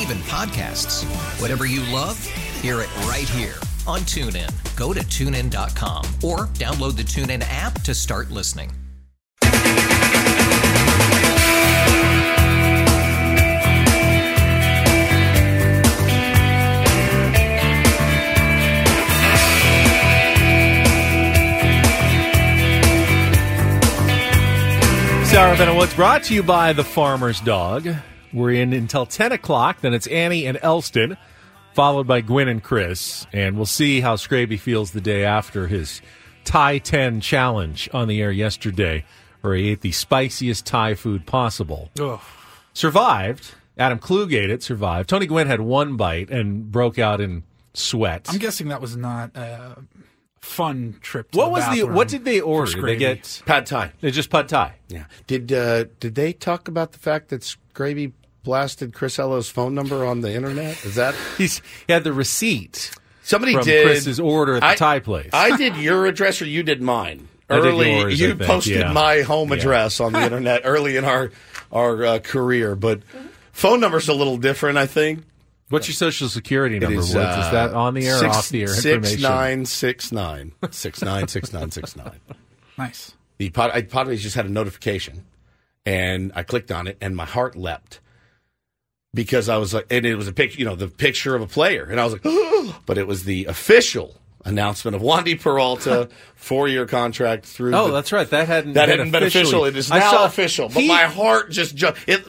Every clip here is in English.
Even podcasts. Whatever you love, hear it right here on TuneIn. Go to tunein.com or download the TuneIn app to start listening. Sarah Woods brought to you by the Farmer's Dog. We're in until 10 o'clock. Then it's Annie and Elston, followed by Gwen and Chris. And we'll see how Scraby feels the day after his Thai 10 challenge on the air yesterday, where he ate the spiciest Thai food possible. Survived. Adam Klug ate it, survived. Tony Gwynn had one bite and broke out in sweat. I'm guessing that was not a fun trip. To what the was the what did they for order? Did they Scraby. get Pad Thai. they just pad thai. Yeah. Did uh, did they talk about the fact that Scraby blasted Chris Ello's phone number on the internet? Is that He's, he had the receipt. somebody From did Chris's order at the I- Thai place. I did your address or you did mine. I did Early, yours, I you think, posted yeah. my home Yeah. address on the internet early in our our uh, career, but phone number's a little different. I think What's your social security number, is, Woods? Is uh, that on the air or six- off the air Six information? nine six nine six nine six nine six nine. Nice. the pod, I, Padres just had a notification, and I clicked on it, and my heart leapt because I was like, and it was a picture, you know, the picture of a player, and I was like, but it was the official announcement of Wandy Peralta four year contract through. Oh, the, that's right. That hadn't that been hadn't been official. It is now saw- official. But he- my heart just jumped. It,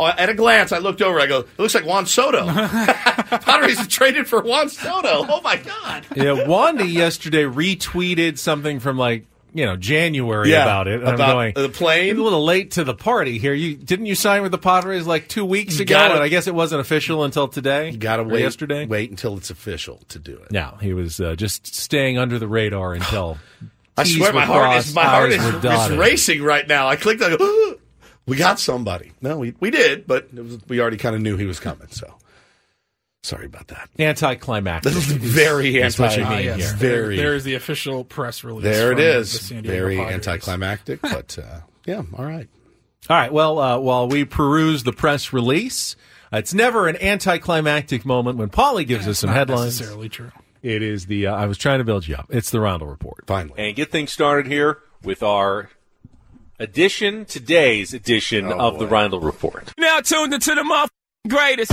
uh, at a glance, I looked over. I go, it looks like Juan Soto. Padres traded for Juan Soto. Oh my god. Yeah, Wandy yesterday retweeted something from like you know January Yeah, about it. And I'm about going the plane? A little late to the party here. You didn't you sign with the Padres like two weeks ago, gotta- and I guess it wasn't official until today. You got to wait yesterday. Wait until it's official to do it. No, he was uh, just staying under the radar until. I swear, my heart crossed, is my heart I's is, were is dotted. racing right now. I clicked. I go, we got somebody. No, we we did, but it was, we already kind of knew he was coming. So sorry about that. Anticlimactic. This is very is what you mean Ah, yes. here. Very. There is the official press release. There it is. the San Diego Very Padres. anticlimactic, but uh, yeah, all right. All right. Well, uh, while we peruse the press release, uh, it's never an anticlimactic moment when Polly gives us It's some not headlines. necessarily true. It is the. Uh, I was trying to build you up. It's the Reindl Report. Finally. and get things started here with our edition, today's edition Oh, of the Reindl Report. Now tuned into the mother greatest.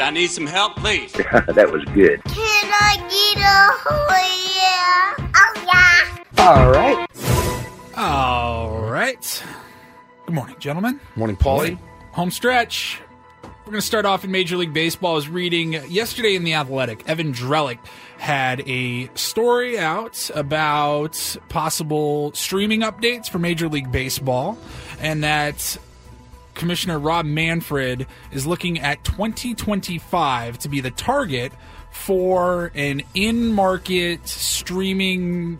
mood? I need some help, please. that was good. Can I get a oh yeah? Oh yeah. All right. All right. Good morning, gentlemen. Morning, Paulie. Home stretch. We're going to start off in Major League Baseball. I was reading yesterday in The Athletic. Evan Drellich had a story out about possible streaming updates for Major League Baseball, and that Commissioner Rob Manfred is looking at 2025 to be the target for an in market streaming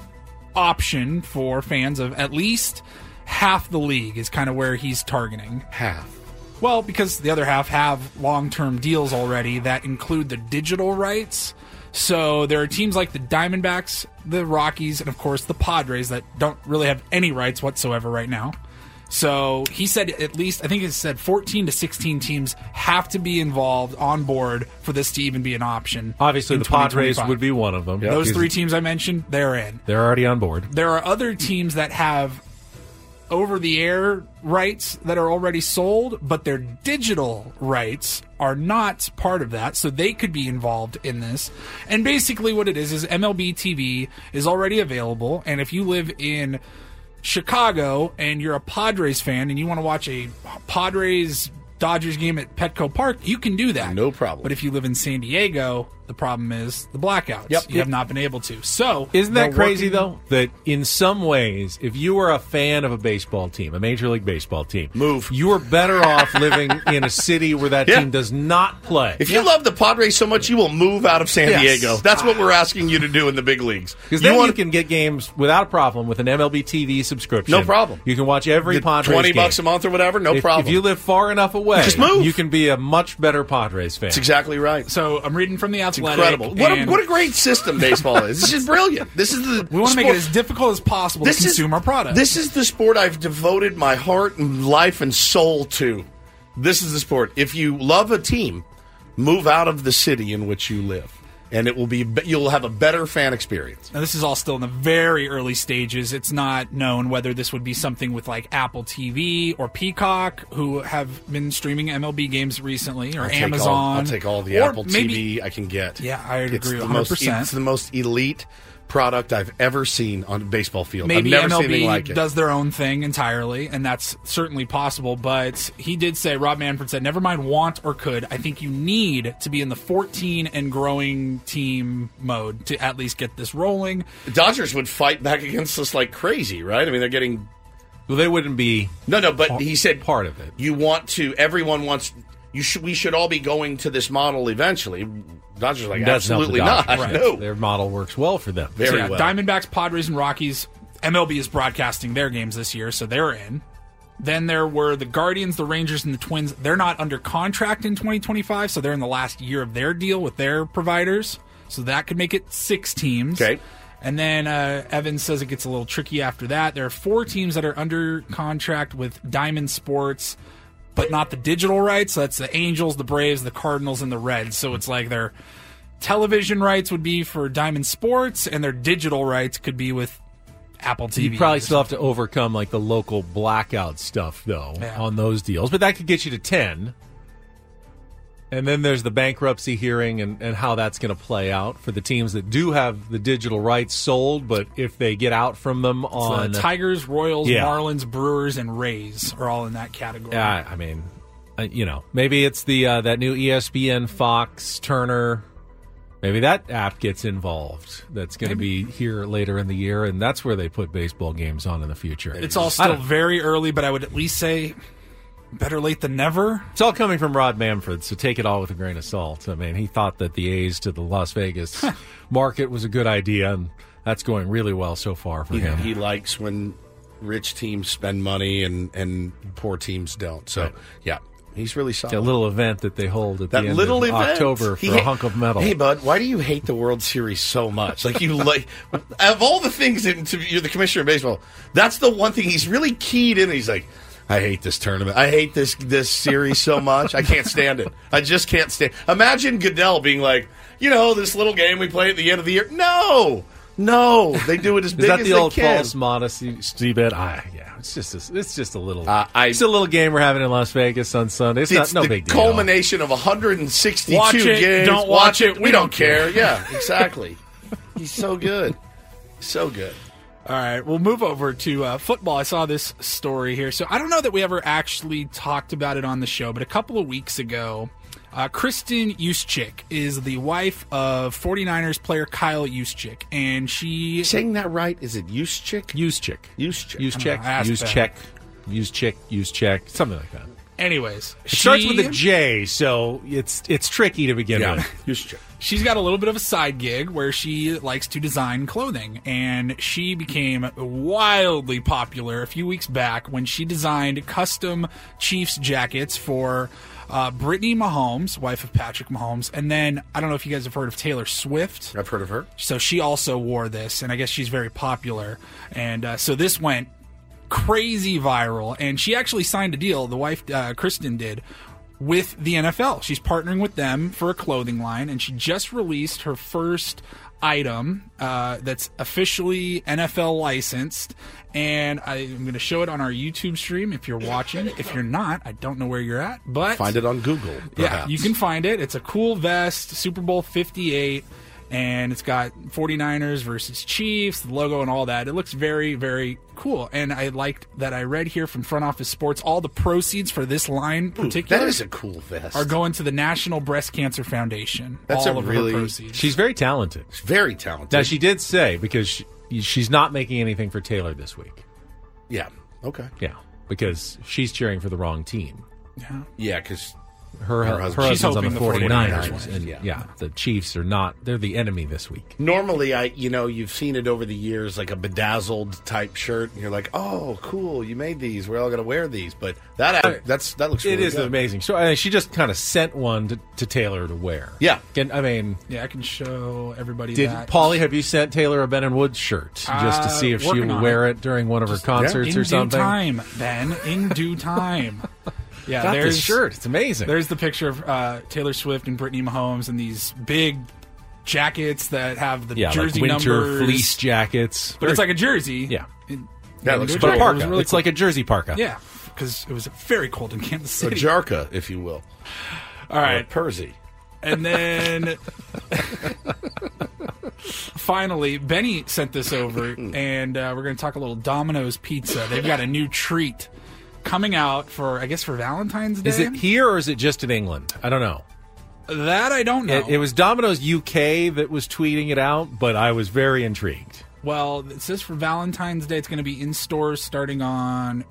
option for fans of at least half the league, is kind of where he's targeting. Half. Well, because the other half have long term deals already that include the digital rights. So there are teams like the Diamondbacks, the Rockies, and of course the Padres that don't really have any rights whatsoever right now. So he said at least, I think it said 14 to 16 teams have to be involved on board for this to even be an option. Obviously, the Padres 2025. would be one of them. Those Because three teams I mentioned, they're in. They're already on board. There are other teams that have over the air rights that are already sold, but their digital rights are not part of that, so they could be involved in this. And basically, what it is is MLB TV is already available, and if you live in Chicago and you're a Padres fan and you want to watch a Padres Dodgers game at Petco Park, you can do that. No problem. But if you live in San Diego, the problem is the blackouts. Yep. You have not been able to. So Isn't that crazy working- though? That in some ways, if you are a fan of a baseball team, a major league baseball team, move. You are better off living in a city where that Yeah. team does not play. If you love the Padres so much, you will move out of San Yes. Diego. That's what we're asking you to do in the big leagues. Because then you, can get games without a problem with an MLB TV subscription. No problem. You can watch every the Padres twenty game. bucks a month or whatever. No if, problem. If you live far enough away, Just move. You can be a much better Padres fan. That's exactly right. So I'm reading from the It's Athletic. Incredible. What a, what a great system baseball is. This is brilliant. This is the we want to make it as difficult as possible to consume our product. This is the sport I've devoted my heart and life and soul to. This is the sport. If you love a team, move out of the city in which you live, and it will be you'll have a better fan experience. Now, this is all still in the very early stages. It's not known whether this would be something with like Apple TV or Peacock, who have been streaming MLB games recently, or I'll take Amazon. all- I'll take all the Apple maybe- TV I can get. Yeah, I agree the 100%. most. It's the most elite product I've ever seen on a baseball field. Maybe I've never MLB seen anything like it. does their own thing entirely, and that's certainly possible. But he did say, Rob Manfred said, never mind want or could. I think you need to be in the 14 and growing team mode to at least get this rolling. The Dodgers would fight back against us like crazy, right? I mean, they're getting. Well, they wouldn't be. No, no, but he said part of it. You want to. Everyone wants. You should. We should all be going to this model eventually. Dodgers are like Doesn't the absolutely not. Dodgers. No, Their model works well for them. Very So, yeah, well. Diamondbacks, Padres, and Rockies. MLB is broadcasting their games this year, so they're in. Then there were the Guardians, the Rangers, and the Twins. They're not under contract in 2025, so they're in the last year of their deal with their providers. So that could make it six teams. Okay. And then uh, Evans says it gets a little tricky after that. There are four teams that are under contract with Diamond Sports, but not the digital rights. So that's the Angels, the Braves, the Cardinals, and the Reds. So it's like their television rights would be for Diamond Sports, and their digital rights could be with Apple TV. You probably still have to overcome like the local blackout stuff though Yeah. on those deals, but that could get you to ten. And then there's the bankruptcy hearing and, and how that's going to play out for the teams that do have the digital rights sold, but if they get out from them So on Tigers, Royals, Yeah. Marlins, Brewers, and Rays are all in that category. Yeah, I mean, uh, you know, maybe it's the uh, that new ESPN, Fox, Turner. Maybe that app gets involved. That's going to be here later in the year, and that's where they put baseball games on in the future. It's all still very early, but I would at least say better late than never. It's all coming from Rob Manfred, so take it all with a grain of salt. I mean, he thought that the A's to the Las Vegas market was a good idea, and that's going really well so far for he, him. he likes when rich teams spend money and and poor teams don't. So Right. yeah, he's really solid. a little event that they hold at that the end little of event. October for He a hunk of metal. Hey, bud, why do you hate the World Series so much? Like you like of all the things that to, you're the commissioner of baseball. That's the one thing he's really keyed in. He's like, I hate this tournament. I hate this this series so much. I can't stand it. I just can't stand. Imagine Goodell being like, you know, this little game we play at the end of the year. No, no, they do it as Is big that as the old they can. false modesty, Steve? I yeah, it's just a, it's just a little Uh, I- it's a little game we're having in Las Vegas on Sunday. It's, It's not no the big deal. culmination of 162 Watch it, games. don't watch it, We, don't care. Yeah, exactly. He's so good. So good. All right, we'll move over to uh, football. I saw this story here. So I don't know that we ever actually talked about it on the show, but a couple of weeks ago, uh, Kristen Juszczyk is the wife of 49ers player Kyle Juszczyk, and she Saying that right? Is it Juszczyk? Use chick, Use chick. use I don't check, know, I asked use Ben. check, use chick, use check, something like that. Anyways, It starts with a J, so it's it's tricky to begin Yeah, with. Juszczyk. She's got a little bit of a side gig where she likes to design clothing and she became wildly popular a few weeks back when she designed custom chiefs jackets for uh, brittany mahomes wife of patrick mahomes and then i don't know if you guys have heard of taylor swift I've heard of her. so she also wore this and i guess she's very popular and uh, so this went crazy viral, and she actually signed a deal. The wife, uh, Kristen, did with the NFL. She's partnering with them for a clothing line, and she just released her first item uh, that's officially NFL licensed. And I'm going to show it on our YouTube stream if you're watching. If you're not, I don't know where you're at, but Find it on Google. yeah, you can find it. It's a cool vest, Super Bowl 58, and it's got 49ers versus Chiefs, the logo and all that. It looks very, very cool. And I liked that I read here from Front Office Sports all the proceeds for this line Ooh, particular that is a cool vest. are going to the National Breast Cancer Foundation. That's all a of really- her proceeds. She's very talented. very talented. Now she did say because she, she's not making anything for Taylor this week. yeah. Okay. Yeah, because she's cheering for the wrong team. Yeah. Yeah, because Her, her, husband- She's husband's on the hoping the 49ers, 49ers and win. yeah. the Chiefs are not. They're the enemy this week. normally I, you know, you've seen it over the years, like a bedazzled type shirt, and you're like, oh, cool, you made these. We're all gonna wear these. But that that's that looks. It really is good. amazing. So uh, she just kind of sent one to, to Taylor to wear. Yeah. Can, I mean, Yeah, I can show everybody did that. Paulie have you sent Taylor a Ben and Woods shirt just to Uh, see if she working would wear it. during one of her concerts in or something? due time, Ben. In due time. Yeah, Got there's this shirt. It's amazing. There's the picture of uh, Taylor Swift and Brittany Mahomes in these big jackets that have the yeah, jersey like winter numbers. fleece jackets. But it's like a jersey. yeah, In- That in looks a cool. parka. It was really it's like a jersey parka. yeah, because it was very cold in Kansas City. a jarka, if you will. All right, Or a Persy. and then finally, Benny sent this over, and uh, we're going to talk a little Domino's Pizza. They've got a new treat coming out for, I guess, for Valentine's Day. Is it here or is it just in England? I don't know. that? I don't know. It, it was Domino's UK that was tweeting it out, but I was very intrigued. Well, it says for Valentine's Day, it's going to be in stores starting on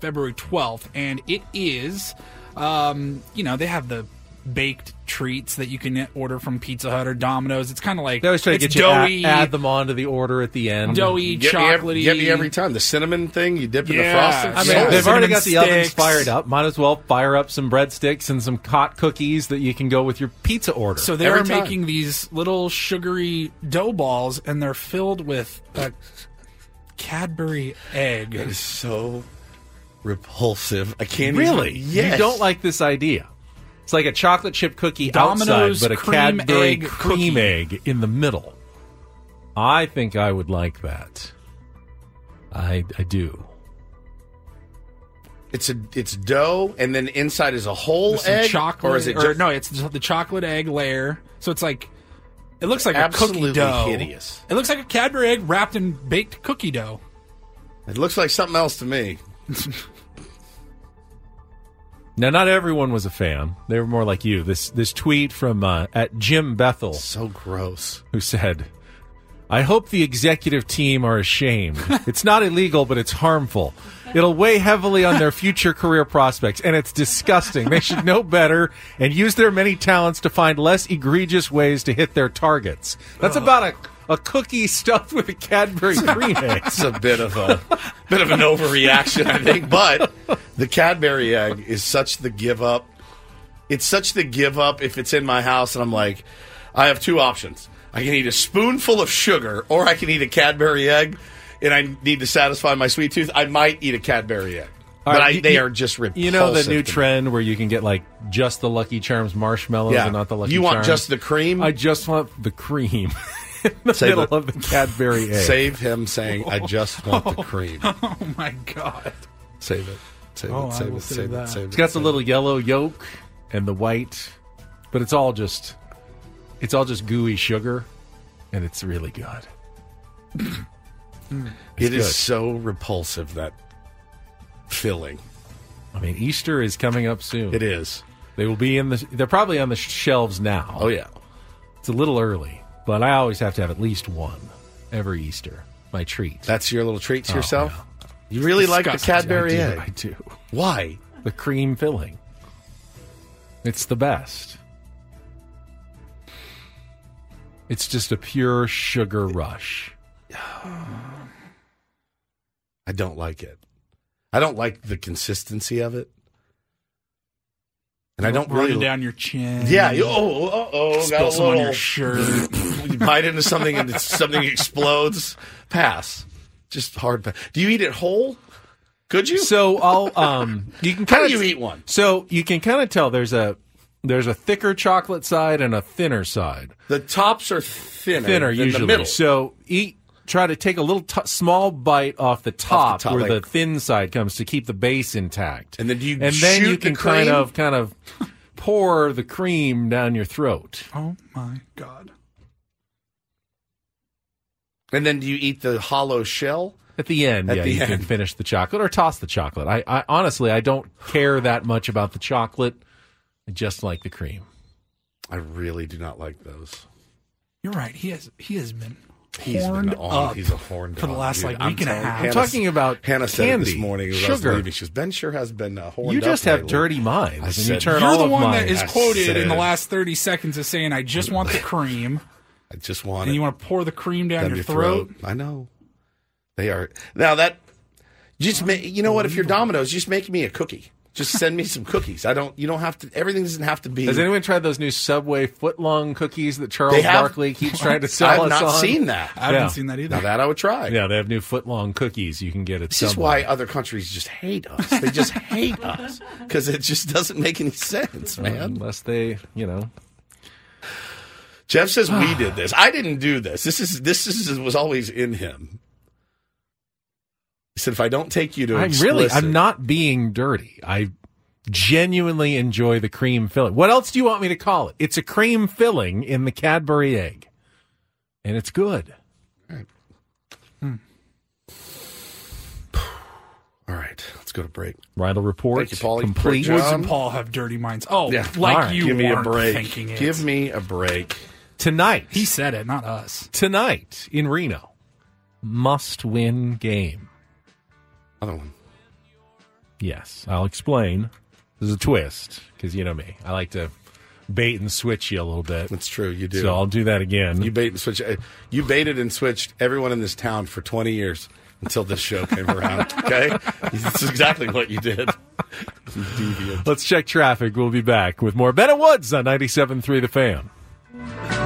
February 12th, and it is, um, you know, they have the baked treats that you can order from Pizza Hut or Domino's. It's kind of like They always try to get you to add, doughy, add them onto the order at the end. doughy, Get me, every, chocolatey. get me every time. The cinnamon thing, you dip in the frosting. I mean, Yeah. they've already Cinnamon got the ovens fired up. Might as well fire up some breadsticks and some hot cookies that you can go with your pizza order. So they Every are time. making these little sugary dough balls, and they're filled with a Cadbury egg. It is so repulsive. I can't really, Even, yes. you don't like this idea? It's like a chocolate chip cookie Domino's outside, but a cream Cadbury egg cream cookie. egg in the middle. I think I would like that. I I do. It's a it's dough, and then inside is a whole With some egg, chocolate, or is it or just no? It's the chocolate egg layer. So it's like it looks like absolutely a cookie dough. hideous? It looks like a Cadbury egg wrapped in baked cookie dough. It looks like something else to me. Now, not everyone was a fan. They were more like you. This this tweet from uh, at Jim Bethel, So gross. who said, "I hope the executive team are ashamed. it's not illegal, but it's harmful. It'll weigh heavily on their future career prospects, and it's disgusting. They should know better and use their many talents to find less egregious ways to hit their targets. That's about a." A cookie stuffed with a Cadbury cream egg. It's a bit of a bit of an overreaction, I think. But the Cadbury egg is such the give up. It's such the give up if it's in my house and I'm like, I have two options. I can eat a spoonful of sugar or I can eat a Cadbury egg and I need to satisfy my sweet tooth. I might eat a Cadbury egg. All but right, I, they you- are just repulsive. You know the new trend where you can get like just the Lucky Charms marshmallows Yeah. and not the Lucky You want Charms? just the cream? I just want the cream in the Save middle it. of the Cadbury egg. Save him saying, I oh. just want the oh cream. Oh my god! Save it. Save Oh, it. I Save will it. save Save that. it. Save it. It's got the save little yellow yolk and the white, but it's all just it's all just gooey sugar, and it's really good. It is good. so repulsive that filling. I mean, Easter is coming up soon. It is. They will be in the. They're probably on the sh- shelves now. Oh yeah. It's a little early, but I always have to have at least one every Easter. My treat. That's your little treat to Oh, yourself. You really like the Disgusting. Cadbury I do, egg? I do. Why? The cream filling. It's the best. It's just a pure sugar rush. I don't like it. I don't like the consistency of it, and I don't running really. down your chin. yeah. You, oh, oh, oh! spill Got a some on little. your shirt. You bite into something and it's, something explodes. Pass. Just hard pass. Do you eat it whole? Could you? So I'll um you can kind of you eat one? So you can kind of tell there's a there's a thicker chocolate side and a thinner side. The tops are thinner, Thinner than usually. The middle. So eat try to take a little t- small bite off the top, top, where like- the thin side comes to keep the base intact. And then do you and then shoot you the can kind of kind of pour the cream down your throat. Oh my god. And then do you eat the hollow shell? At the end, At yeah, the you can finish the chocolate or toss the chocolate. I, I honestly, I don't care that much about the chocolate. I just like the cream. I really do not like those. You're right. He has he has been He's horned been on. up He's a horn for the last dude. like I'm week and a half. I'm talking about Hannah said it candy, this morning as I was sugar. leaving. She goes, Ben sure has been uh, horned You just up have lately." dirty minds, I and you said, turn You're all the of one mine. that is I quoted in the said- last 30 seconds as saying, "I just want the cream," I just want and it you want to pour the cream down, down your throat. I know. They are now that just ma- you know what? If you're Domino's, just make me a cookie. Just send me some cookies. I don't. You don't have to. Everything doesn't have to be. Has anyone tried those new Subway footlong cookies that Charles have- Barkley keeps trying to sell I've us not on? seen that. I haven't Yeah. seen that either. Now that I would try. Yeah, they have new footlong cookies you can get at This is why other countries just hate us. They just hate us because it just doesn't make any sense, man. Unless they, you know, Jeff says we ah. did this. I didn't do this. This is this is was always in him. He said, "If I don't take you to I'm really, I'm not being dirty. I genuinely enjoy the cream filling. What else do you want me to call it? It's a cream filling in the Cadbury egg, and it's good. All right, let's go to break. Reindl report Thank you, Paulie. complete. Great Woods and Paul have dirty minds. Oh, Yeah. like All right. you Give me a weren't break. thinking it. Give me a break. Tonight, he said it, not us. tonight in Reno, must win game. Other one. Yes, I'll explain. There's a twist because you know me. I like to bait and switch you a little bit. That's true. You do. So I'll do that again. You bait and switch. uh, You baited and switched everyone in this town for 20 years until this show came around. Okay, that's exactly what you did. Deviant. Let's check traffic. We'll be back with more Ben and Woods on 97.3 The Fan.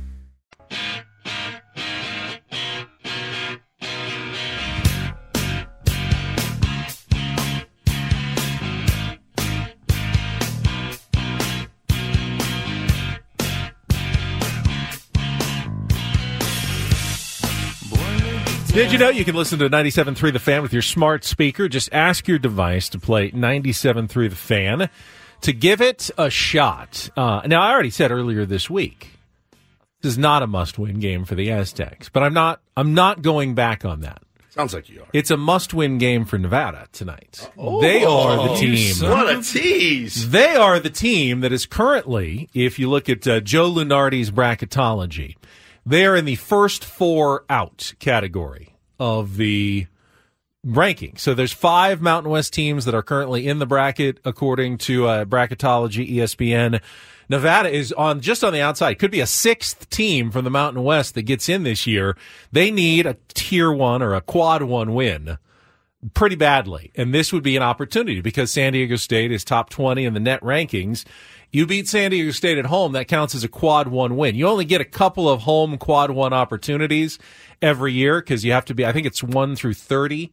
Did you know you can listen to 97.3 The Fan with your smart speaker? Just ask your device to play 97.3 The Fan to give it a shot. Uh, now, I already said earlier this week, this is not a must-win game for the Aztecs, but I'm not. I'm not going back on that. Sounds like you are. It's a must-win game for Nevada tonight. they are the team. What a tease! They are the team that is currently, if you look at uh, Joe Lunardi's bracketology, they are in the first four out category of the ranking. So there's five Mountain West teams that are currently in the bracket according to uh, bracketology ESPN. Nevada is on just on the outside. Could be a sixth team from the Mountain West that gets in this year. They need a tier one or a quad one win pretty badly. And this would be an opportunity because San Diego State is top 20 in the net rankings. You beat San Diego State at home, that counts as a quad one win. You only get a couple of home quad one opportunities every year because you have to be, I think it's one through 30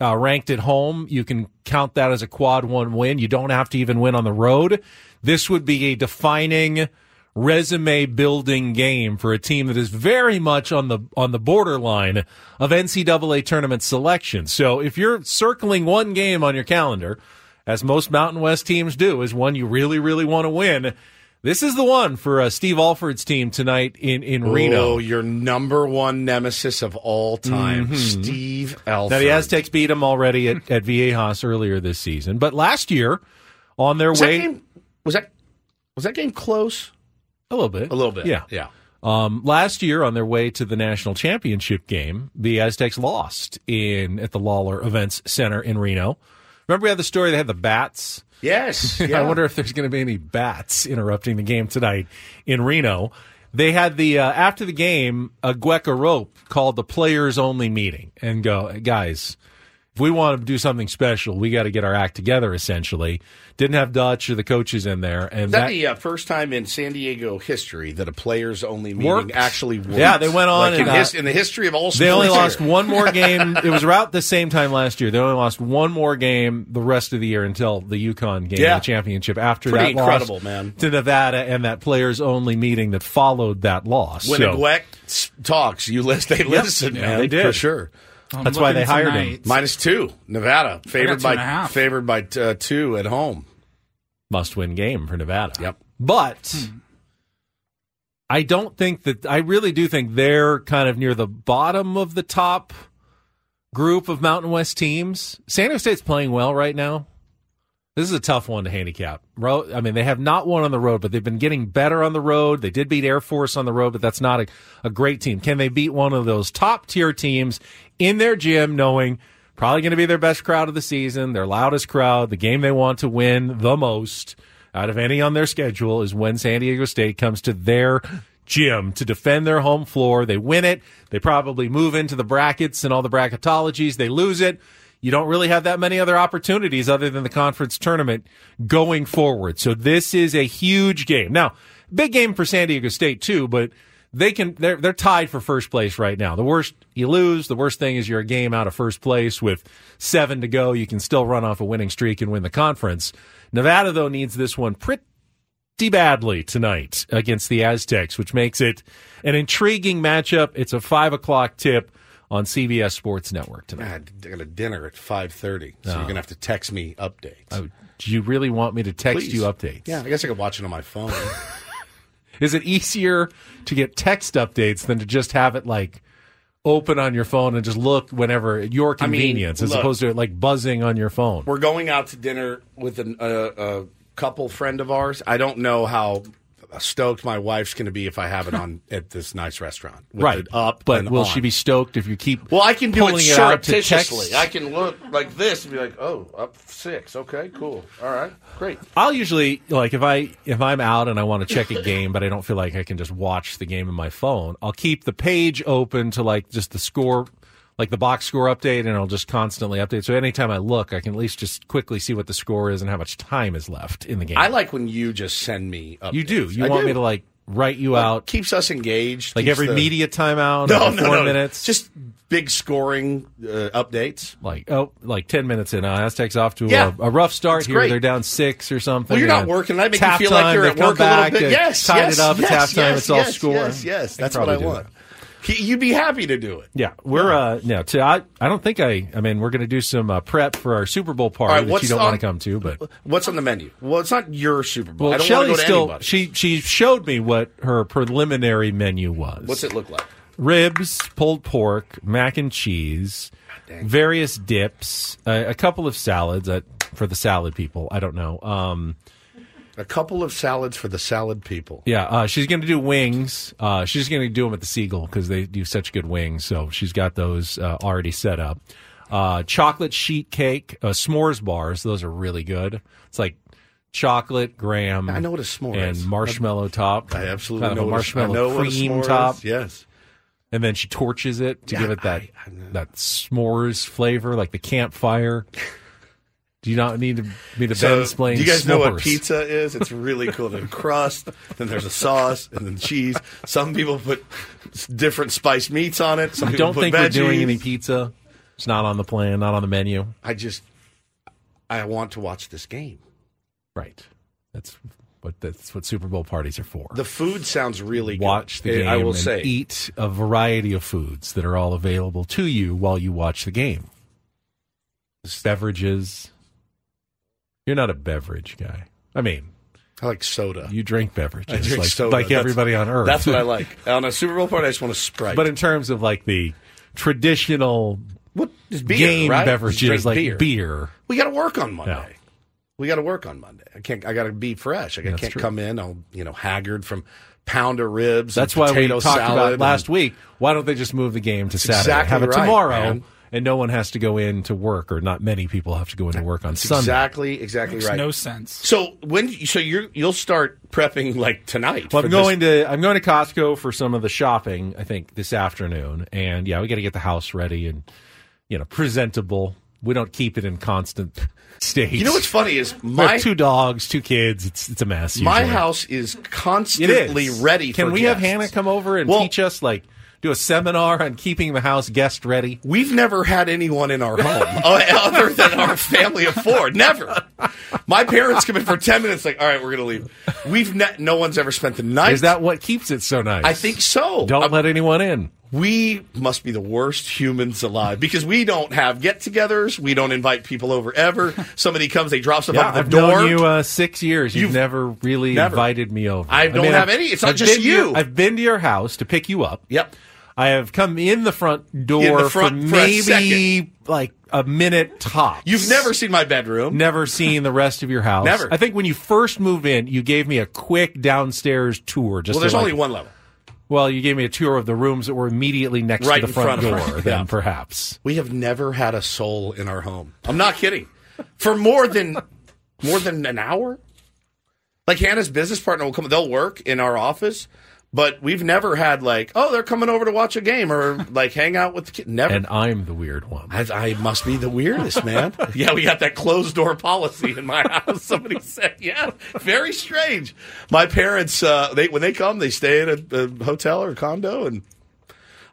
uh, ranked at home. You can count that as a quad one win. You don't have to even win on the road. This would be a defining resume building game for a team that is very much on the on the borderline of NCAA tournament selection. So if you're circling one game on your calendar, as most Mountain West teams do, is one you really really want to win. This is the one for uh, Steve Alford's team tonight in in Reno. Oh, your number one nemesis of all time, Mhm. Steve Alford. Now the Aztecs beat them already at, at Viejas earlier this season, but last year on their was that way game, was that was that game close? a little bit, A little bit. yeah, yeah. Um, last year, on their way to the national championship game, the Aztecs lost in at the Lawlor Events Center in Reno. Remember, we had the story they had the bats. Yes. Yeah. I wonder if there's going to be any bats interrupting the game tonight in Reno. They had the uh, after the game, a Aguek Arop called the players only meeting and go, guys. If we want to do something special, we got to get our act together. Essentially, didn't have Dutch or the coaches in there, and Is that, the uh, first time in San Diego history that a players only meeting Worked. actually worked? Yeah, they went on Like in, and, uh, in the history of all. They only lost one more game. it was around the same time last year. They only lost one more game the rest of the year until the UConn game, Yeah. the championship. After Pretty that loss incredible, man. to Nevada and that players only meeting that followed that loss. When so, Aguek s- talks, you list they listen, Yeah, man. they did. for sure. I'm That's why looking they hired him. Minus two, Nevada favored two by and a half. favored by uh, two at home. must win game for Nevada. Yep. But I don't think that I really do think they're kind of near the bottom of the top group of Mountain West teams. San Diego State's playing well right now. This is a tough one to handicap. I mean, they have not won on the road, but they've been getting better on the road. They did beat Air Force on the road, but that's not a, a great team. Can they beat one of those top tier teams in their gym, knowing probably going to be their best crowd of the season, their loudest crowd, the game they want to win the most out of any on their schedule is when San Diego State comes to their gym to defend their home floor. They win it. They probably move into the brackets and all the bracketologies. They lose it. You don't really have that many other opportunities other than the conference tournament going forward. So this is a huge game. Now, big game for San Diego State too, but they can they're they're tied for first place right now. The worst you lose, the worst thing is you're a game out of first place with 7 to go. You can still run off a winning streak and win the conference. Nevada though needs this one pretty badly tonight against the Aztecs, which makes it an intriguing matchup. It's a five o'clock tip on CBS Sports Network tonight. I got a dinner at five thirty, so Oh. you're gonna have to text me updates. Oh, do you really want me to text Please. you updates? Yeah, I guess I could watch it on my phone. Is it easier to get text updates than to just have it like open on your phone and just look whenever at your I mean, convenience, as look. opposed to like buzzing on your phone? We're going out to dinner with an, uh, a couple friend of ours. I don't know how Uh, stoked my wife's going to be if I have it on at this nice restaurant. right, up, But will on. she be stoked if you keep? Well, I can do it surreptitiously. I can look like this and be like, "Oh, up six. Okay, cool. All right, great." I'll usually like if I if I'm out and I want to check a game, but I don't feel like I can just watch the game on my phone. I'll keep the page open to like just the score, like the box score update, and it'll just constantly update. So anytime I look, I can at least just quickly see what the score is and how much time is left in the game. I like when you just send me. Updates. you do. You I want do. me to like write you out keeps us engaged. like every the- media timeout, No, no, four no. minutes, Just big scoring uh, updates. like oh, like ten minutes in. Uh, Aztecs off to Yeah. a, a rough start It's here. great. They're down six or something. Well, you're not working. I make you feel like you're at work a little bit. Yes, tied yes, it up. yes, it's halftime. yes, it's all yes, score. Yes, yes, that's what I do want. He- You'd be happy to do it. Yeah, we're uh no. To, I I don't think I. I mean, we're going to do some uh, prep for our Super Bowl party right, that you don't want to come to, but What's on the menu? Well, it's not your Super Bowl. well, I don't Shelly go to still anybody. she she showed me what her preliminary menu was. What's it look like? ribs, pulled pork, mac and cheese, various dips, uh, a couple of salads uh, for the salad people. I don't know. Um, A couple of salads for the salad people. yeah, uh, she's going to do wings. Uh, she's going to do them at the Seagull because they do such good wings. So she's got those uh, already set up. Uh, chocolate sheet cake, uh, s'mores bars. Those are really good. It's like chocolate, graham. I know what a s'more and is. marshmallow top. I absolutely kind know of a I marshmallow know what a cream s'more is. top. Yes. and then she torches it to Yeah, give it that I- I that s'mores flavor, like the campfire. Do you not need to be the So, explain? do you guys know what pizza is? It's really cool. There's a crust, then there's a sauce, and then cheese. Some people put different spiced meats on it. Some I don't put think we're veggies. doing any pizza. It's not on the plan, not on the menu. I just, I want to watch this game. Right. That's what that's what Super Bowl parties are for. The food sounds really good. watch the Eh, game I will and say. eat a variety of foods that are all available to you while you watch the game. Beverages. You're not a beverage guy. I mean, I like soda. you drink beverages I drink like, soda. like That's- everybody on earth. That's what I like. On a Super Bowl party, I just want a Sprite. But in terms of like the traditional what is beer, game right? Beverages, like beer. beer. We got to work on Monday. Yeah. We got to work on Monday. I can't. I got to be fresh. I That's can't true. come in. I'll you know haggard from pound of ribs. That's and why we talked about and- last week. Why don't they just move the game to Saturday? exactly Have it right, tomorrow, man. And no one has to go in to work, or not many people have to go into work on That's Sunday. Exactly, exactly Makes right. no sense. So when? So you're you'll start prepping like tonight. Well, I'm this- going to I'm going to Costco for some of the shopping. I think this afternoon, and yeah, we got to get the house ready and you know presentable. We don't keep it in constant state. You know what's funny is my two dogs, two kids. It's it's a mess. my house is constantly is ready. Can for we have. Hannah come over and Well- teach us like do a seminar on keeping the house guest ready? We've never had anyone in our home uh, other than our family of four. Never. My parents come in for ten minutes. Like, all right, we're gonna leave. We've ne- no one's ever spent the night. Is that what keeps it so nice? I think so. Don't Uh, let anyone in. we must be the worst humans alive because we don't have get-togethers. We don't invite people over ever. Somebody comes, they drop stuff Yeah, off the I've door. known you uh, six years. You've, You've- never really Never. invited me over. I don't have any. It's not I've just to your- you. I've been to your house to pick you up. Yep. I have come in the front door In the front for for a maybe second. like a minute tops. You've never seen my bedroom. Never seen the rest of your house. Never. I think when you first moved in, you gave me a quick downstairs tour. Just well, there's to, like- only one level. Well, you gave me a tour of the rooms that were immediately next Right to the front, front door. her. Then Yeah. perhaps. We have never had a soul in our home. I'm not kidding. For more than more than an hour. Like Hannah's business partner will come. They'll work in our office, but we've never had like, oh, they're coming over to watch a game or like hang out with the kid. Never. And I'm the weird one. I, I must be the weirdest man. yeah, we got that closed door policy in my house. Somebody said, yeah, very strange. My parents, uh, they when they come, they stay at a, a hotel or a condo, and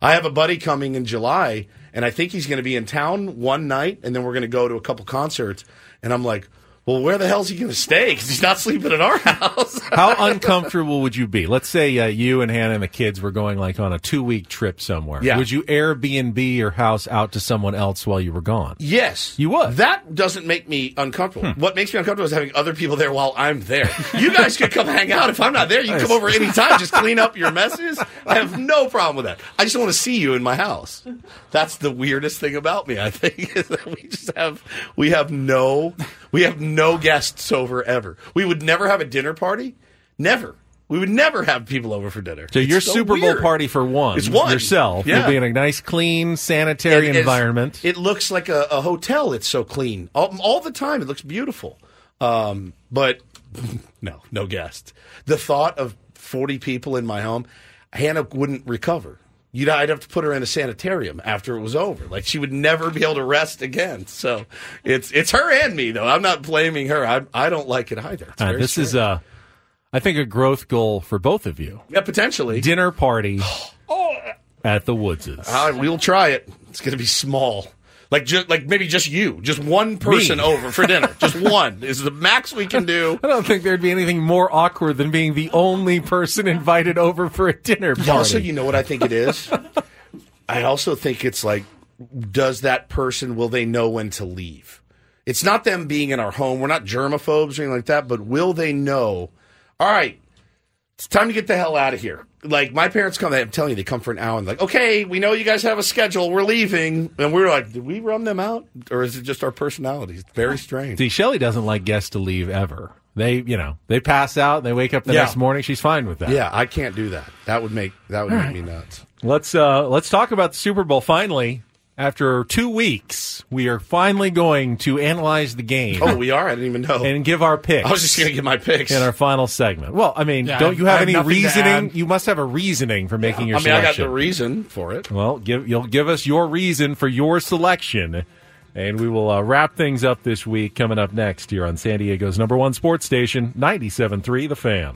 I have a buddy coming in July, and I think he's going to be in town one night, and then we're going to go to a couple concerts, and I'm like. Well, where the hell's he going to stay? Because he's not sleeping in our house. How uncomfortable would you be? Let's say uh, you and Hannah and the kids were going like on a two week trip somewhere. Yeah. Would you Airbnb your house out to someone else while you were gone? Yes. You would. That doesn't make me uncomfortable. Hmm. What makes me uncomfortable is having other people there while I'm there. You guys could come hang out. If I'm not there, you can come over anytime. Just clean up your messes. I have no problem with that. I just want to see you in my house. That's the weirdest thing about me, I think, is that we just have we have no we have no guests over ever. We would never have a dinner party. Never. We would never have people over for dinner. So It's your so Super Bowl weird. party for one, is one. yourself. Yeah. You'll be in a nice, clean, sanitary It environment. It looks like a, a hotel. It's so clean all, all the time. It looks beautiful. Um, but no, no guest. The thought of forty people in my home, Hannah wouldn't recover. You'd, I'd have to put her in a sanitarium after it was over. Like she would never be able to rest again. So it's it's her and me though. I'm not blaming her. I I don't like it either. It's All right, very this is, strange. uh, I think, a growth goal for both of you. yeah potentially. Dinner party oh. at the Woodses. Uh, we'll try it. It's going to be small. Like just like maybe just you, just one person Me. over for dinner. just one is the max we can do. I don't think there'd be anything more awkward than being the only person invited over for a dinner party. Also, you know what I think it is? I also think it's like, does that person, will they know when to leave? It's not them being in our home. We're not germaphobes or anything like that, but will they know, all right, it's time to get the hell out of here. Like, my parents come, I'm telling you, they come for an hour and like, okay, we know you guys have a schedule. We're leaving. And we're like, did we run them out? Or is it just our personalities? It's very strange. See, Shelly doesn't like guests to leave ever. They, you know, they pass out and they wake up the Yeah. next morning. She's fine with that. Yeah, I can't do that. That would make, that would make me nuts. Let's uh let's talk about the Super Bowl finally. After two weeks, we are finally going to analyze the game. Oh, we are? I didn't even know. And give our picks. I was just going to give my picks. in our final segment. Well, I mean, Yeah, don't you have have any reasoning? You must have a reasoning for making your I mean, I got the reason for it. Well, give you'll give us your reason for your selection, and we will uh, wrap things up this week. Coming up next here on San Diego's number one sports station, 97.3 The Fan.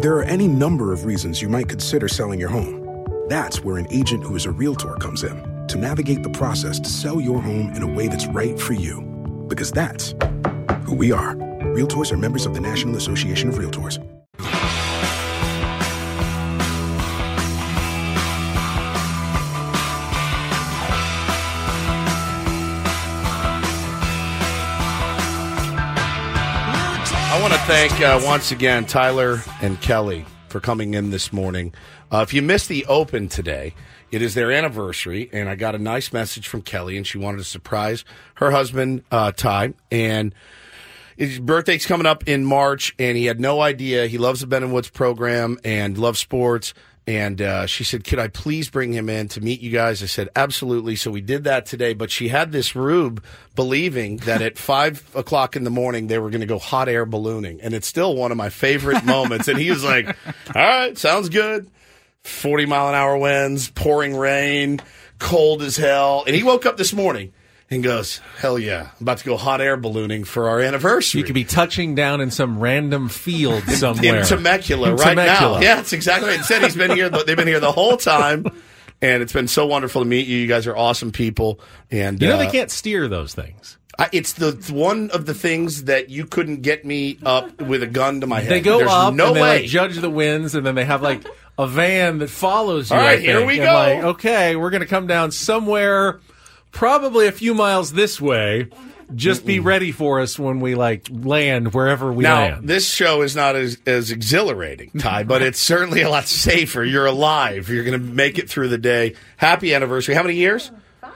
There are any number of reasons you might consider selling your home. That's where an agent who is a realtor comes in to navigate the process to sell your home in a way that's right for you. Because that's who we are. Realtors are members of the National Association of Realtors. I want to thank uh, once again Tyler and Kelly for coming in this morning. Uh, if you missed the open today, it is their anniversary, and I got a nice message from Kelly, and she wanted to surprise her husband, uh, Ty, and his birthday's coming up in March, and he had no idea. He loves the Ben and Woods program and loves sports. And uh, she said, Could I please bring him in to meet you guys? I said, Absolutely. So we did that today. But she had this rube believing that at five o'clock in the morning they were going to go hot air ballooning. And it's still one of my favorite moments. And he was like, All right, sounds good. 40 mile an hour winds, pouring rain, cold as hell. And he woke up this morning and goes, Hell yeah, I'm about to go hot air ballooning for our anniversary. You could be touching down in some random field somewhere in Temecula In right Temecula. now. Yeah, that's exactly. It He said he's been here. They've been here the whole time, and it's been so wonderful to meet you. You guys are awesome people, and You know uh, they can't steer those things. I, it's the one of the things that you couldn't get me up with a gun to my head. They go There's up no way. like judge the winds, and then they have like a van that follows you. All right, here we And go. like, okay, we're going to come down somewhere, probably a few miles this way, just be ready for us when we like land wherever we now, land. this show is not as, as exhilarating, Ty, but it's certainly a lot safer. You're alive. You're going to make it through the day. Happy anniversary. How many years?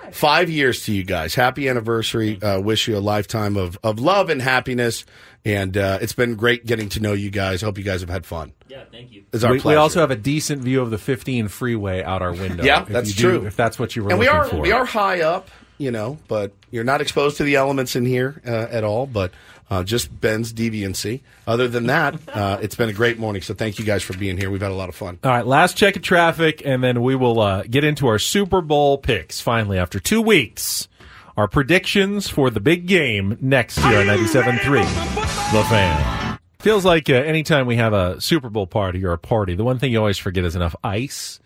Five. Five years to you guys. Happy anniversary. Uh, wish you a lifetime of, of love and happiness. And uh, it's been great getting to know you guys. I hope you guys have had fun. Yeah, thank you. It's our we, we also have a decent view of the 15 freeway out our window. Yeah, that's you do- true. if that's what you were and we are for. we are high up, you know, but you're not exposed to the elements in here uh, at all. But uh, just Ben's deviancy. Other than that, uh, it's been a great morning. So thank you guys for being here. We've had a lot of fun. All right, last check of traffic, and then we will uh, get into our Super Bowl picks finally after two weeks. Our predictions for the big game next year on 97.3. The Fan. Feels like uh, anytime we have a Super Bowl party or a party, the one thing you always forget is enough ice.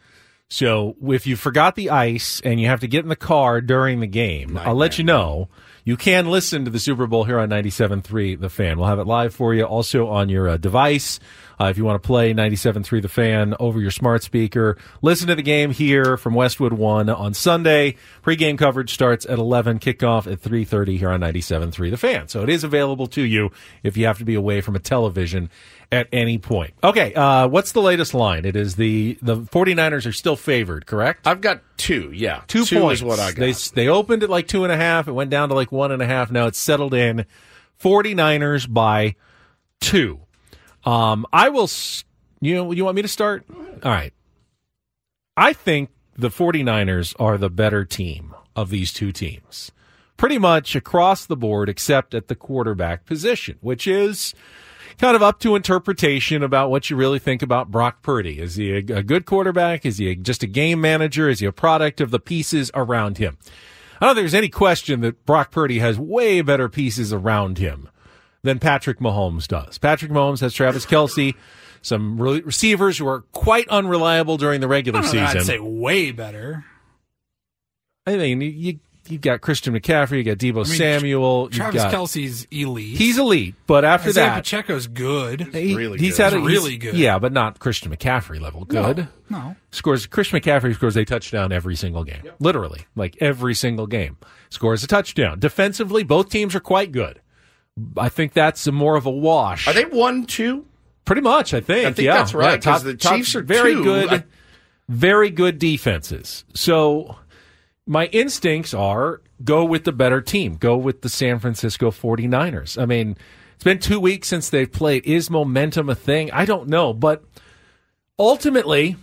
So if you forgot the ice and you have to get in the car during the game, I'll let you know. You can listen to the Super Bowl here on 97.3 The Fan. We'll have it live for you also on your uh, device. Uh, if you want to play 97.3 The Fan over your smart speaker, listen to the game here from Westwood 1 on Sunday. Pre-game coverage starts at 11, kickoff at 3.30 here on 97.3 The Fan. So it is available to you if you have to be away from a television at any point. Okay, uh, what's the latest line? It is the, the 49ers are still favored, correct? I've got two, yeah. Two, Two points. is what I got. They, they opened at like two and a half. It went down to like one and a half. Now it's settled in 49ers by two. Um, I will, you know, you want me to start? All right. I think the 49ers are the better team of these two teams. Pretty much across the board, except at the quarterback position, which is kind of up to interpretation about what you really think about Brock Purdy. Is he a, a good quarterback? Is he a, just a game manager? Is he a product of the pieces around him? I don't think there's any question that Brock Purdy has way better pieces around him than Patrick Mahomes does. Patrick Mahomes has Travis Kelce, some re- receivers who are quite unreliable during the regular don't know, season. I'd say way better. I mean, you you've got Christian McCaffrey, you got Deebo I mean, Samuel, you've Travis got, Kelce's elite. He's elite, but after Isaiah that, Pacheco's good. he- he's had a, He's he's- really good. Yeah, but not Christian McCaffrey level good. No. Scores Christian McCaffrey scores a touchdown every single game. Literally, like every single game. Scores a touchdown. Defensively, both teams are quite good. I think that's a more of a wash. Are they one two? Pretty much, I think. I think yeah. that's right, Yeah, 'cause top- the top- Chiefs are very two. good, I- very good defenses. So my instincts are go with the better team. Go with the San Francisco 49ers. I mean, it's been two weeks since they've played. Is momentum a thing? I don't know, but ultimately.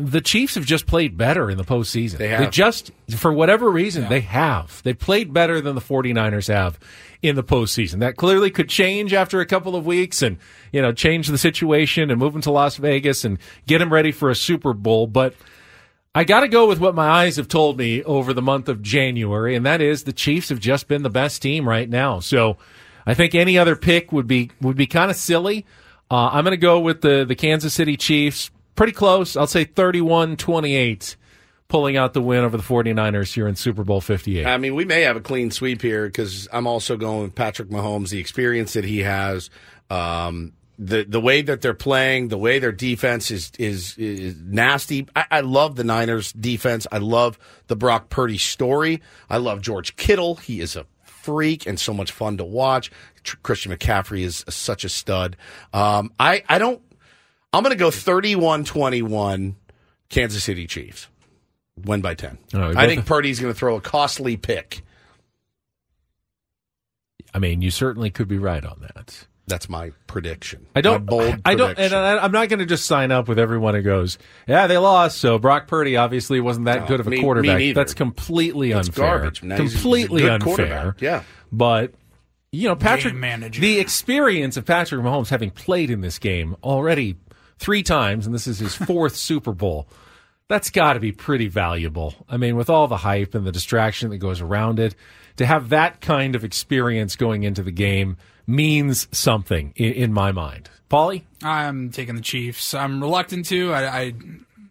The Chiefs have just played better in the postseason. They have. just, for whatever reason, they have. They played better than the 49ers have in the postseason. That clearly could change after a couple of weeks and, you know, change the situation and move them to Las Vegas and get them ready for a Super Bowl. But I got to go with what my eyes have told me over the month of January, and that is the Chiefs have just been the best team right now. So I think any other pick would be would be kind of silly. Uh, I'm going to go with the the Kansas City Chiefs. Pretty close. I'll say 31-28 pulling out the win over the 49ers here in Super Bowl 58. I mean, we may have a clean sweep here because I'm also going with Patrick Mahomes, the experience that he has, um, the the way that they're playing, the way their defense is is, is nasty. I, I love the Niners defense. I love the Brock Purdy story. I love George Kittle. He is a freak and so much fun to watch. Christian McCaffrey is such a stud. Um, I I don't. I'm going to go 31-21 Kansas City Chiefs. Win by 10. All right, I think Purdy's going to throw a costly pick. I mean, you certainly could be right on that. That's my prediction. I don't. My bold I don't. And. I, I'm not going to just sign up with everyone who goes, "Yeah, they lost." So Brock Purdy obviously wasn't that No, good of a me- me quarterback. neither. That's completely That's unfair. garbage. Now he's- he's a completely good unfair. Yeah. But you know, Patrick, Game manager. the experience of Patrick Mahomes having played in this game already three times, and this is his fourth Super Bowl. That's got to be pretty valuable. I mean, with all the hype and the distraction that goes around it, to have that kind of experience going into the game means something in, in my mind. Paulie? I'm taking the Chiefs. I'm reluctant to. I, I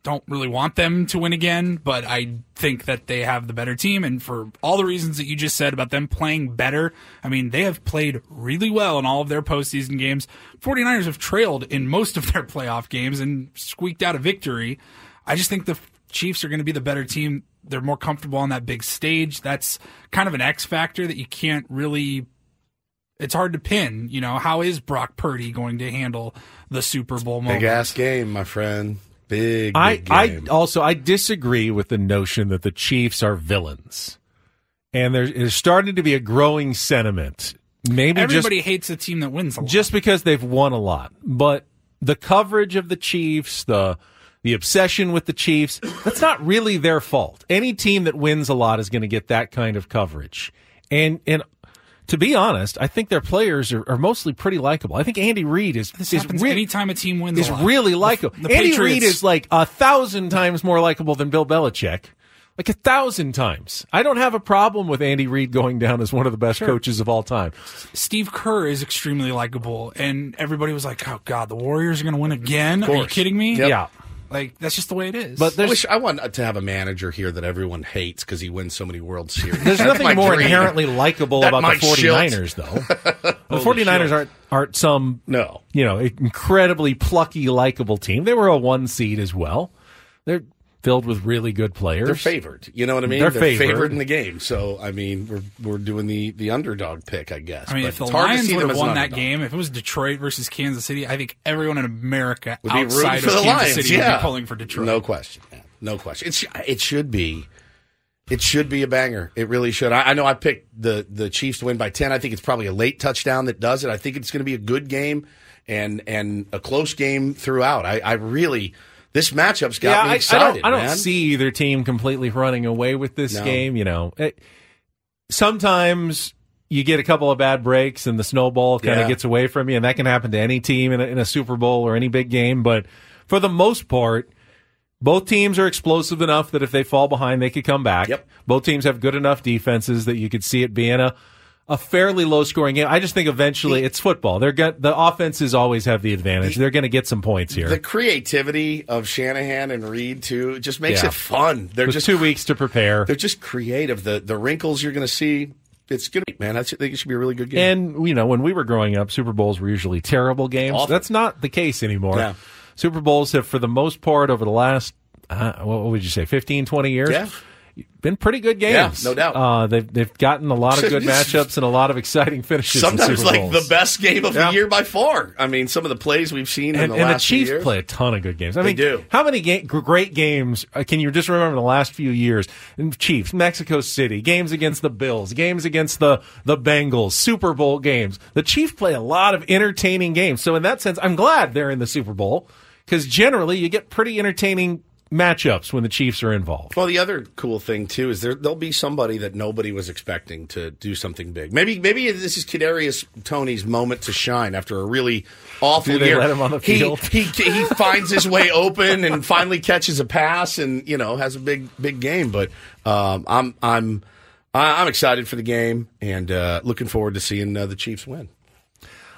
don't really want them to win again, but I think that they have the better team. And for all the reasons that you just said about them playing better, I mean, they have played really well in all of their postseason games. 49ers have trailed in most of their playoff games and squeaked out a victory. I just think the Chiefs are going to be the better team. They're more comfortable on that big stage. That's kind of an X factor that you can't really. It's hard to pin. You know, how is Brock Purdy going to handle the Super Bowl moment? Big ass game, my friend. Big, big I, I game. also I disagree with the notion that the Chiefs are villains, and there's, there's starting to be a growing sentiment. Maybe Everybody just hates a team that wins a lot. just because they've won a lot, but the coverage of the Chiefs, the the obsession with the Chiefs, that's not really their fault. Any team that wins a lot is going to get that kind of coverage, and and. To be honest, I think their players are, are mostly pretty likable. I think Andy Reid is this is happens re- anytime a team wins. is a lot. really likable. The Andy Patriots- Reid is like a thousand times more likable than Bill Belichick. Like a thousand times. I don't have a problem with Andy Reid going down as one of the best coaches of all time. Steve Kerr is extremely likable, and everybody was like, "Oh God, the Warriors are going to win again." Are you kidding me? Yep. Yeah. Like that's just the way it is. But I wish I want to have a manager here that everyone hates because he wins so many World Series. there's That's nothing my more dream. inherently likable That about the might shield. 49ers though. the Holy 49ers shit. aren't aren't some No. you know, incredibly plucky likable team. They were a one seed as well. They're filled with really good players. They're favored. You know what I mean? They're favored. in the game. So I mean, we're we're doing the the underdog pick, I guess. I mean, But if the it's hard to Lions see would them have won that game, if it was Detroit versus Kansas City, I think everyone in America would be rooting outside for of the Kansas Lions. City yeah, would be pulling for Detroit. No question. man. No question. It's it should be. It should be a banger. It really should. I, I know I picked the the Chiefs to win by ten. I think it's probably a late touchdown that does it. I think it's going to be a good game and and a close game throughout. I, I really this matchup's got yeah, me I- excited. I, don't, I don't man. see either team completely running away with this No. game. You know, It- sometimes you get a couple of bad breaks and the snowball kind of Yeah. gets away from you, and that can happen to any team in a, in a Super Bowl or any big game. But for the most part, both teams are explosive enough that if they fall behind, they could come back. Yep. Both teams have good enough defenses that you could see it being a a fairly low scoring game. I just think eventually it's football. They're get, the offenses always have the advantage. They're going to get some points here. The creativity of Shanahan and Reid too just makes Yeah. it fun. They're With just two weeks to prepare. They're just creative. The the wrinkles you're going to see. It's going to be man. I think it should be a really good game. And you know, when we were growing up, Super Bowls were usually terrible games. Awful. That's not the case anymore. Yeah. Super Bowls have, for the most part, over the last uh, what would you say, 15, 20 years, Yeah. Been pretty good games. Yeah, no doubt. Uh, they've they've gotten a lot of good matchups and a lot of exciting finishes. in Sometimes like the best game of Yeah. the year by far. I mean, some of the plays we've seen in And, the and the last few Chiefs years. play a ton of good games. I They mean, do. how many ga- great games uh, can you just remember in the last few years? Chiefs, Mexico City, games against the Bills, games against the the Bengals, Super Bowl games. The Chiefs play a lot of entertaining games. So in that sense, I'm glad they're in the Super Bowl because generally you get pretty entertaining matchups when the Chiefs are involved. Well, the other cool thing too is there there'll be somebody that nobody was expecting to do something big. Maybe maybe this is Kadarius Toney's moment to shine after a really awful year. let him on the He- field? He, he finds his way open and finally catches a pass and you know has a big big game. But um, I'm I'm I'm excited for the game and uh, looking forward to seeing uh, the Chiefs win.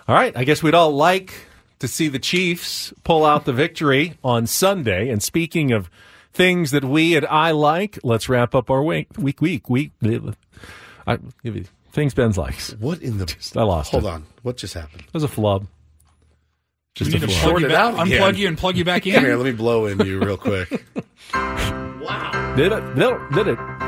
All right, I guess we'd all like to see the Chiefs pull out the victory on Sunday. And speaking of things that we and I like, let's wrap up our week, week, week, week. I, give you things Ben's likes. What in the? I lost. Hold it. on, what just happened? It was a flub. Just we a need to flub. plug it back, out unplug you and plug you back in. Come here, let me blow in you real quick. wow. Did it? Did it? Did it?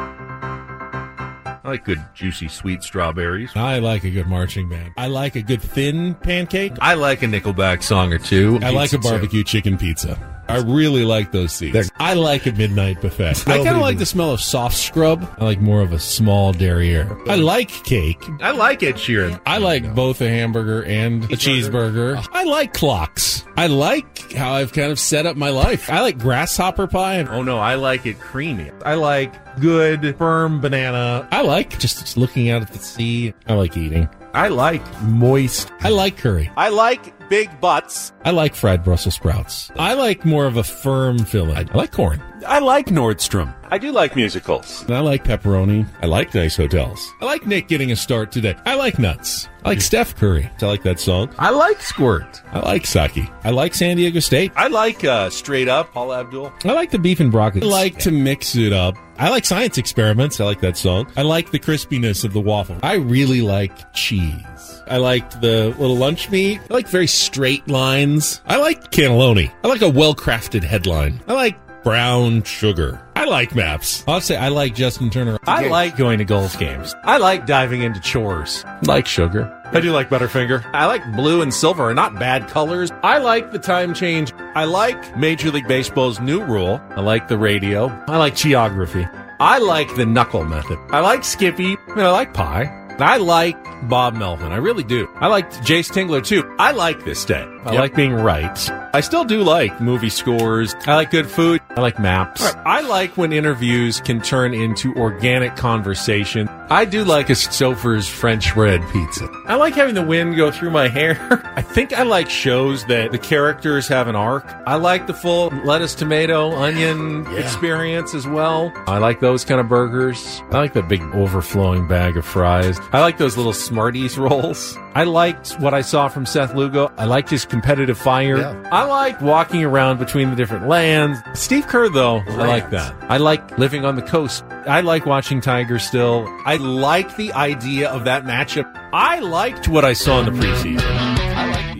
I like good juicy sweet strawberries. I like a good marching band. I like a good thin pancake. I like a Nickelback song or two. I like a barbecue chicken pizza. I really like those seeds. I like a midnight buffet. I kind of like the smell of soft scrub. I like more of a small derriere. I like cake. I like Ed Sheeran. I like both a hamburger and a cheeseburger. I like clocks. I like how I've kind of set up my life. I like grasshopper pie. Oh no, I like it creamy. I like good firm banana. I like just looking out at the sea. I like eating. I like moist. I like curry. I like big butts. I like fried Brussels sprouts. I like more of a firm filling. I like corn. I like Nordstrom. I do like musicals. I like pepperoni. I like nice hotels. I like Nick getting a start today. I like nuts. I like Steph Curry. I like that song. I like Squirt. I like Saki. I like San Diego State. I like uh, Straight Up, Paula Abdul. I like the beef and broccoli. I like to mix it up. I like science experiments. I like that song. I like the crispiness of the waffle. I really like cheese. I liked the little lunch meat. I like very straight lines. I like cannelloni. I like a well crafted headline. I like brown sugar. I like maps. I'll say I like Justin Turner. I like going to golf games. I like diving into chores. like sugar. I do like Butterfinger. I like blue and silver are not bad colors. I like the time change. I like Major League Baseball's new rule. I like the radio. I like geography. I like the knuckle method. I like Skippy. And I like pie. I like Bob Melvin. I really do. I like Jayce Tingler too. I like this day. I Yep. like being right. I still do like movie scores. I like good food. I like maps. I like when interviews can turn into organic conversation. I do like a Stouffer's French bread pizza. I like having the wind go through my hair. I think I like shows that the characters have an arc. I like the full lettuce, tomato, onion experience as well. I like those kind of burgers. I like the big overflowing bag of fries. I like those little Smarties rolls. I liked what I saw from Seth Lugo. I liked his competitive fire. Yeah. I like walking around between the different lands. Steve Kerr, though, I like that. I like living on the coast. I like watching Tiger still. I like the idea of that matchup. I liked what I saw in the preseason. I like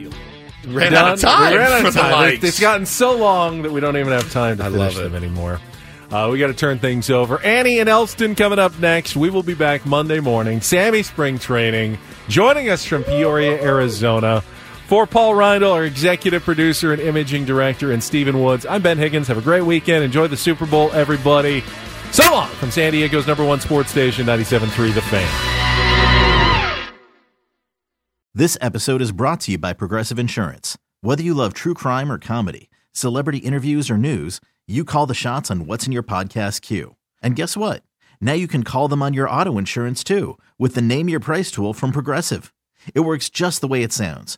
the Ran out of time ran out of time. It's- It's gotten so long that we don't even have time to finish love it. them anymore. Uh, we got to turn things over. Annie and Elston coming up next. We will be back Monday morning. Sammy spring training joining us from Peoria, Arizona. For Paul Reindl, our executive producer and imaging director, and Stephen Woods, I'm Ben Higgins. Have a great weekend. Enjoy the Super Bowl, everybody. So long from San Diego's number one sports station, 97.3 The Fan. This episode is brought to you by Progressive Insurance. Whether you love true crime or comedy, celebrity interviews or news, you call the shots on what's in your podcast queue. And guess what? Now you can call them on your auto insurance too with the Name Your Price tool from Progressive. It works just the way it sounds.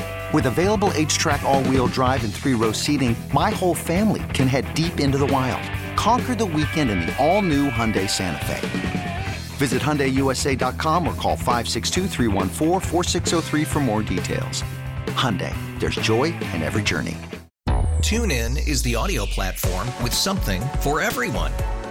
With available HTRAC, all wheel drive, and three row seating, my whole family can head deep into the wild. Conquer the weekend in the all new Hyundai Santa Fe. Visit HyundaiUSA.com or call 562-314-4603 for more details. Hyundai, there's joy in every journey. TuneIn is the audio platform with something for everyone.